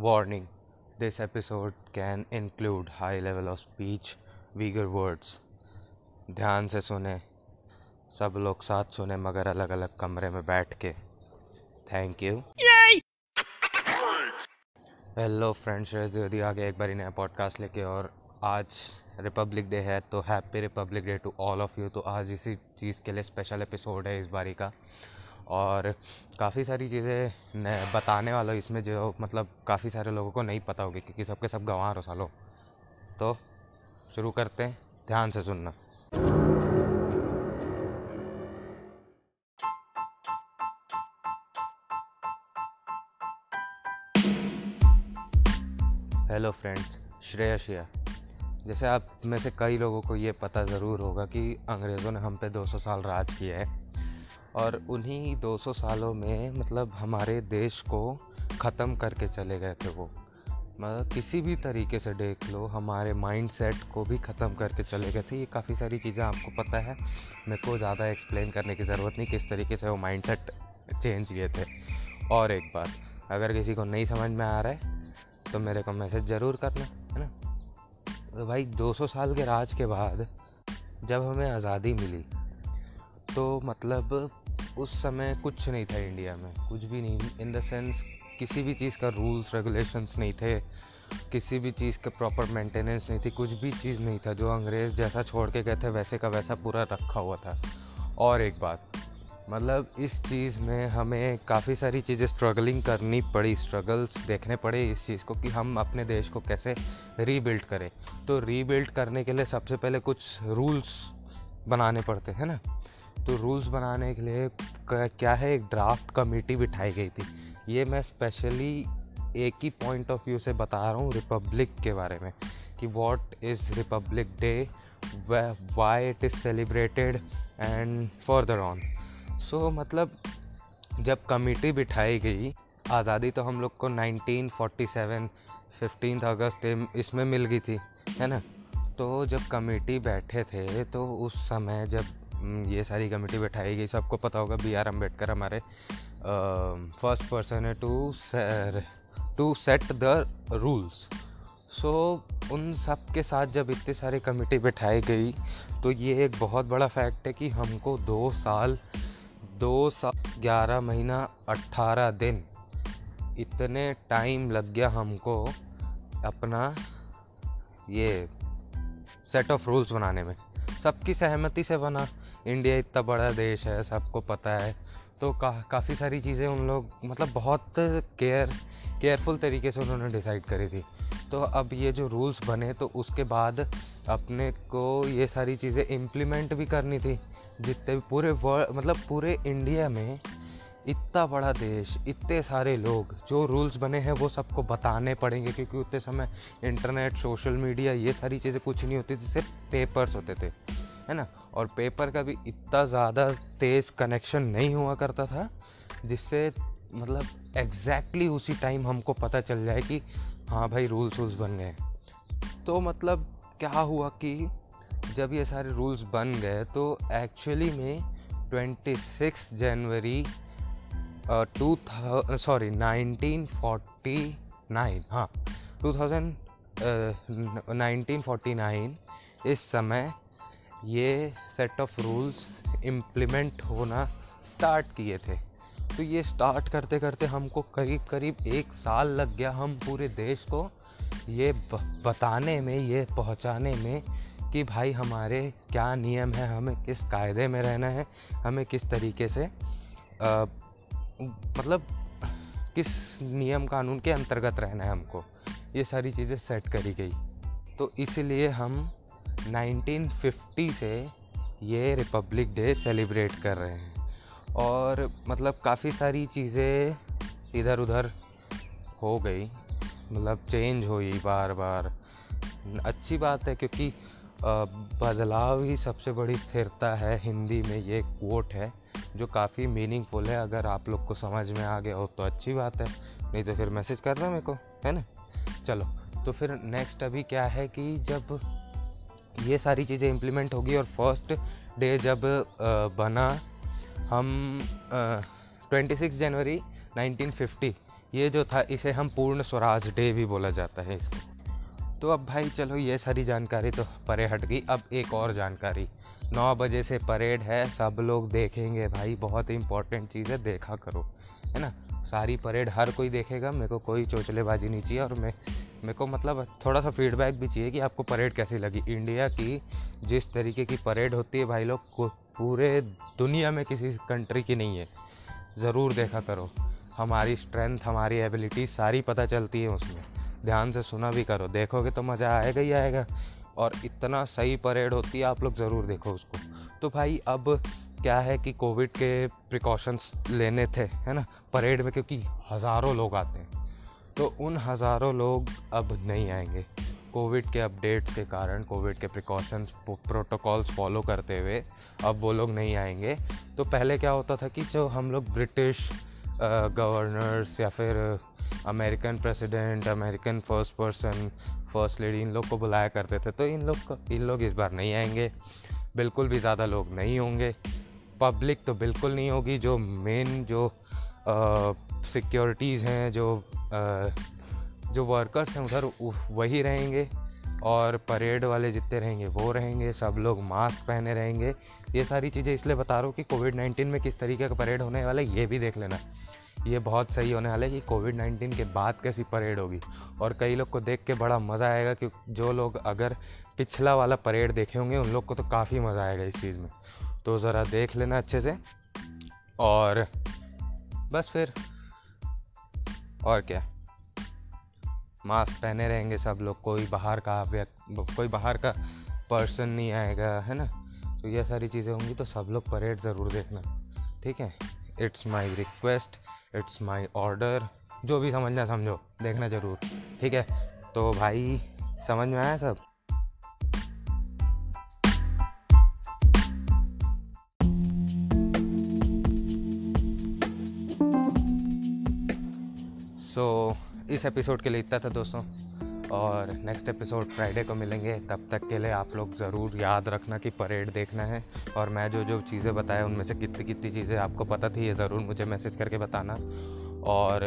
Warning. This episode can include high level of speech, weaker words. ध्यान से सुने। सब लोग साथ सुने मगर अलग अलग कमरे में बैठ के। Thank you hello friends Dwivedi आ गया एक बार नया पॉडकास्ट लेके और आज रिपब्लिक डे है तो happy republic day to all of you तो आज इसी चीज़ के लिए स्पेशल एपिसोड है इस बारी का। और काफ़ी सारी चीज़ें बताने वाला इसमें जो मतलब काफ़ी सारे लोगों को नहीं पता होगी, क्योंकि सबके सब गंवार हो सालों। तो शुरू करते हैं, ध्यान से सुनना। हेलो फ्रेंड्स श्रेया श्रेया जैसे आप में से कई लोगों को ये पता ज़रूर होगा कि अंग्रेज़ों ने हम पे 200 साल राज किया है। और उन्हीं 200 सालों में मतलब हमारे देश को ख़त्म करके चले गए थे वो। मतलब किसी भी तरीके से देख लो, हमारे माइंड सेट को भी ख़त्म करके चले गए थे। ये काफ़ी सारी चीज़ें आपको पता है। मेरे को ज़्यादा एक्सप्लेन करने की ज़रूरत नहीं किस तरीके से वो माइंड सेट चेंज किए थे। और एक बात, अगर किसी को नहीं समझ में आ रहा है तो मेरे को मैसेज ज़रूर करना, है ना? तो भाई 200 साल के राज के बाद जब हमें आज़ादी मिली तो मतलब उस समय कुछ नहीं था इंडिया में, कुछ भी नहीं। इन द सेंस किसी भी चीज़ का रूल्स रेगुलेशंस नहीं थे, किसी भी चीज़ का प्रॉपर मेंटेनेंस नहीं थी, कुछ भी चीज़ नहीं था। जो अंग्रेज़ जैसा छोड़ के गए थे, वैसे का वैसा पूरा रखा हुआ था। और एक बात मतलब इस चीज़ में हमें काफ़ी सारी चीज़ें स्ट्रगलिंग करनी पड़ी स्ट्रगल्स देखने पड़े इस चीज़ को कि हम अपने देश को कैसे रीबिल्ड करें। तो रीबिल्ड करने के लिए सबसे पहले कुछ रूल्स बनाने पड़ते, हैं ना? तो रूल्स बनाने के लिए क्या है, एक ड्राफ्ट कमेटी बिठाई गई थी। ये मैं स्पेशली एक ही पॉइंट ऑफ़ व्यू से बता रहा हूँ रिपब्लिक के बारे में, कि what is republic day why it is celebrated and for further on so मतलब जब कमेटी बिठाई गई, आज़ादी तो हम लोग को 1947 फिफ्टीन अगस्त इसमें मिल गई थी, है ना? तो जब कमेटी बैठे थे तो उस समय जब ये सारी कमेटी बैठाई गई। सबको पता होगा बी आर अंबेडकर हमारे फ़र्स्ट पर्सन है to to set the rules so उन सब के साथ जब इतनी सारी कमेटी बैठाई गई तो ये एक बहुत बड़ा फैक्ट है कि हमको दो साल दो साल ग्यारह महीना, अट्ठारह दिन, इतने टाइम लग गया हमको अपना ये सेट ऑफ़ रूल्स बनाने में। सबकी सहमति से बना। इंडिया इतना बड़ा देश है, सबको पता है। तो का, काफ़ी सारी चीज़ें उन लोग मतलब बहुत केयर केयरफुल तरीके से उन्होंने डिसाइड करी थी। तो अब ये जो रूल्स बने तो उसके बाद अपने को ये सारी चीज़ें इम्प्लीमेंट भी करनी थी। जितने भी पूरे वर्ल्ड मतलब पूरे इंडिया में इतना बड़ा देश, इतने सारे लोग, जो रूल्स बने हैं, वो सबको बताने पड़ेंगे। क्योंकि उतने समय इंटरनेट सोशल मीडिया ये सारी चीज़ें कुछ नहीं होती थी, सिर्फ़ पेपर्स होते थे। है ना? और पेपर का भी इतना ज़्यादा तेज़ कनेक्शन नहीं हुआ करता था, जिससे मतलब एग्जैक्टली exactly उसी टाइम हमको पता चल जाए कि हाँ भाई रूल्स वूल्स बन गए। तो मतलब क्या हुआ कि जब ये सारे रूल्स बन गए तो एक्चुअली में 26 जनवरी टू सॉरी 1949 हाँ 2000 1949 इस समय ये सेट ऑफ़ रूल्स इम्प्लीमेंट होना स्टार्ट किए थे। तो ये स्टार्ट करते करते हमको करीब करीब एक साल लग गया हम पूरे देश को ये बताने में ये पहुँचाने में कि भाई हमारे क्या नियम है हमें किस कायदे में रहना है हमें किस तरीके से आ, मतलब किस नियम कानून के अंतर्गत रहना है हमको। ये सारी चीज़ें सेट करी गई। तो इसलिए हम 1950 से ये रिपब्लिक डे सेलिब्रेट कर रहे हैं। और मतलब काफ़ी सारी चीज़ें इधर उधर हो गई। मतलब चेंज हुई बार बार अच्छी बात है क्योंकि बदलाव ही सबसे बड़ी स्थिरता है। हिंदी में ये कोट है, जो काफ़ी मीनिंगफुल है। अगर आप लोग को समझ में आ गया हो तो अच्छी बात है। नहीं तो फिर मैसेज कर रहा मेरे को, है ना? चलो तो फिर नेक्स्ट अभी क्या है कि जब ये सारी चीज़ें इम्प्लीमेंट होगी और फ़र्स्ट डे जब बना हम ट्वेंटी सिक्स जनवरी 1950 ये जो था इसे हम पूर्ण स्वराज डे भी बोला जाता है इसको। तो अब भाई चलो ये सारी जानकारी तो परे हट गई। अब एक और जानकारी, नौ बजे से परेड है, सब लोग देखेंगे भाई, बहुत इंपॉर्टेंट चीज़ है, देखा करो, है ना? सारी परेड हर कोई देखेगा, मेरे को कोई चोचलेबाजी नहीं चाहिए और मैं मेरे को मतलब थोड़ा सा फीडबैक भी चाहिए कि आपको परेड कैसी लगी? इंडिया की जिस तरीके की परेड होती है भाई लोग पूरे दुनिया में किसी कंट्री की नहीं है। ज़रूर देखा करो। हमारी स्ट्रेंथ हमारी एबिलिटी सारी पता चलती है उसमें। ध्यान से सुना भी करो। देखोगे तो मज़ा आएगा ही आएगा। और इतना सही परेड होती है, आप लोग ज़रूर देखो उसको। तो भाई अब क्या है कि कोविड के प्रिकॉशंस लेने थे, है ना? परेड में क्योंकि हज़ारों लोग आते हैं। तो उन हज़ारों लोग अब नहीं आएँगे। कोविड के अपडेट्स के कारण, कोविड के प्रिकॉशंस प्रोटोकॉल्स फॉलो करते हुए अब वो लोग नहीं आएँगे। तो पहले क्या होता था कि जो हम लोग ब्रिटिश गवर्नर्स या फिर American president American first person first lady इन लोग को बुलाया करते थे तो इन लोग इन लोग इस बार नहीं आएँगे। बिल्कुल भी ज़्यादा लोग नहीं होंगे। पब्लिक तो बिल्कुल नहीं होगी, जो मेन जो सिक्योरिटीज़ हैं जो जो वर्कर्स हैं उधर वही रहेंगे और परेड वाले जितने रहेंगे, वो रहेंगे, सब लोग मास्क पहने रहेंगे। ये सारी चीज़ें इसलिए बता रहा हूँ कि कोविड नाइन्टीन में किस तरीके का परेड होने वाला है, ये भी देख लेना। ये बहुत सही होने वाला है कि कोविड नाइन्टीन के बाद कैसी परेड होगी। और कई लोग को देख के बड़ा मज़ा आएगा कि जो लोग अगर पिछला वाला परेड देखे होंगे, उन लोग को तो काफ़ी मज़ा आएगा इस चीज़ में। तो ज़रा देख लेना अच्छे से। और बस फिर और क्या? मास्क पहने रहेंगे सब लोग, कोई बाहर का व्यक्ति कोई बाहर का पर्सन नहीं आएगा, है ना? तो ये सारी चीज़ें होंगी तो सब लोग परेड ज़रूर देखना, ठीक है? It's my request it's my order जो भी समझना समझो, देखना ज़रूर, ठीक है? तो भाई, समझ में आया सब? सो so, इस एपिसोड के लिए इतना था दोस्तों। और नेक्स्ट एपिसोड फ्राइडे को मिलेंगे। तब तक के लिए आप लोग ज़रूर याद रखना कि परेड देखना है। और मैं जो जो चीज़ें बताया उनमें से कितनी कितनी चीज़ें आपको पता थी ये ज़रूर मुझे मैसेज करके बताना। और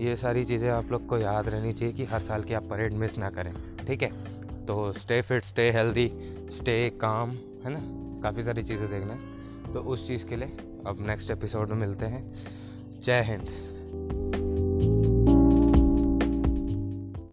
ये सारी चीज़ें आप लोग को याद रहनी चाहिए कि हर साल की आप परेड मिस ना करें ठीक है? तो stay fit stay healthy stay calm है ना? काफ़ी सारी चीज़ें देखना तो उस चीज़ के लिए अब नेक्स्ट एपिसोड में मिलते हैं। जय हिंद।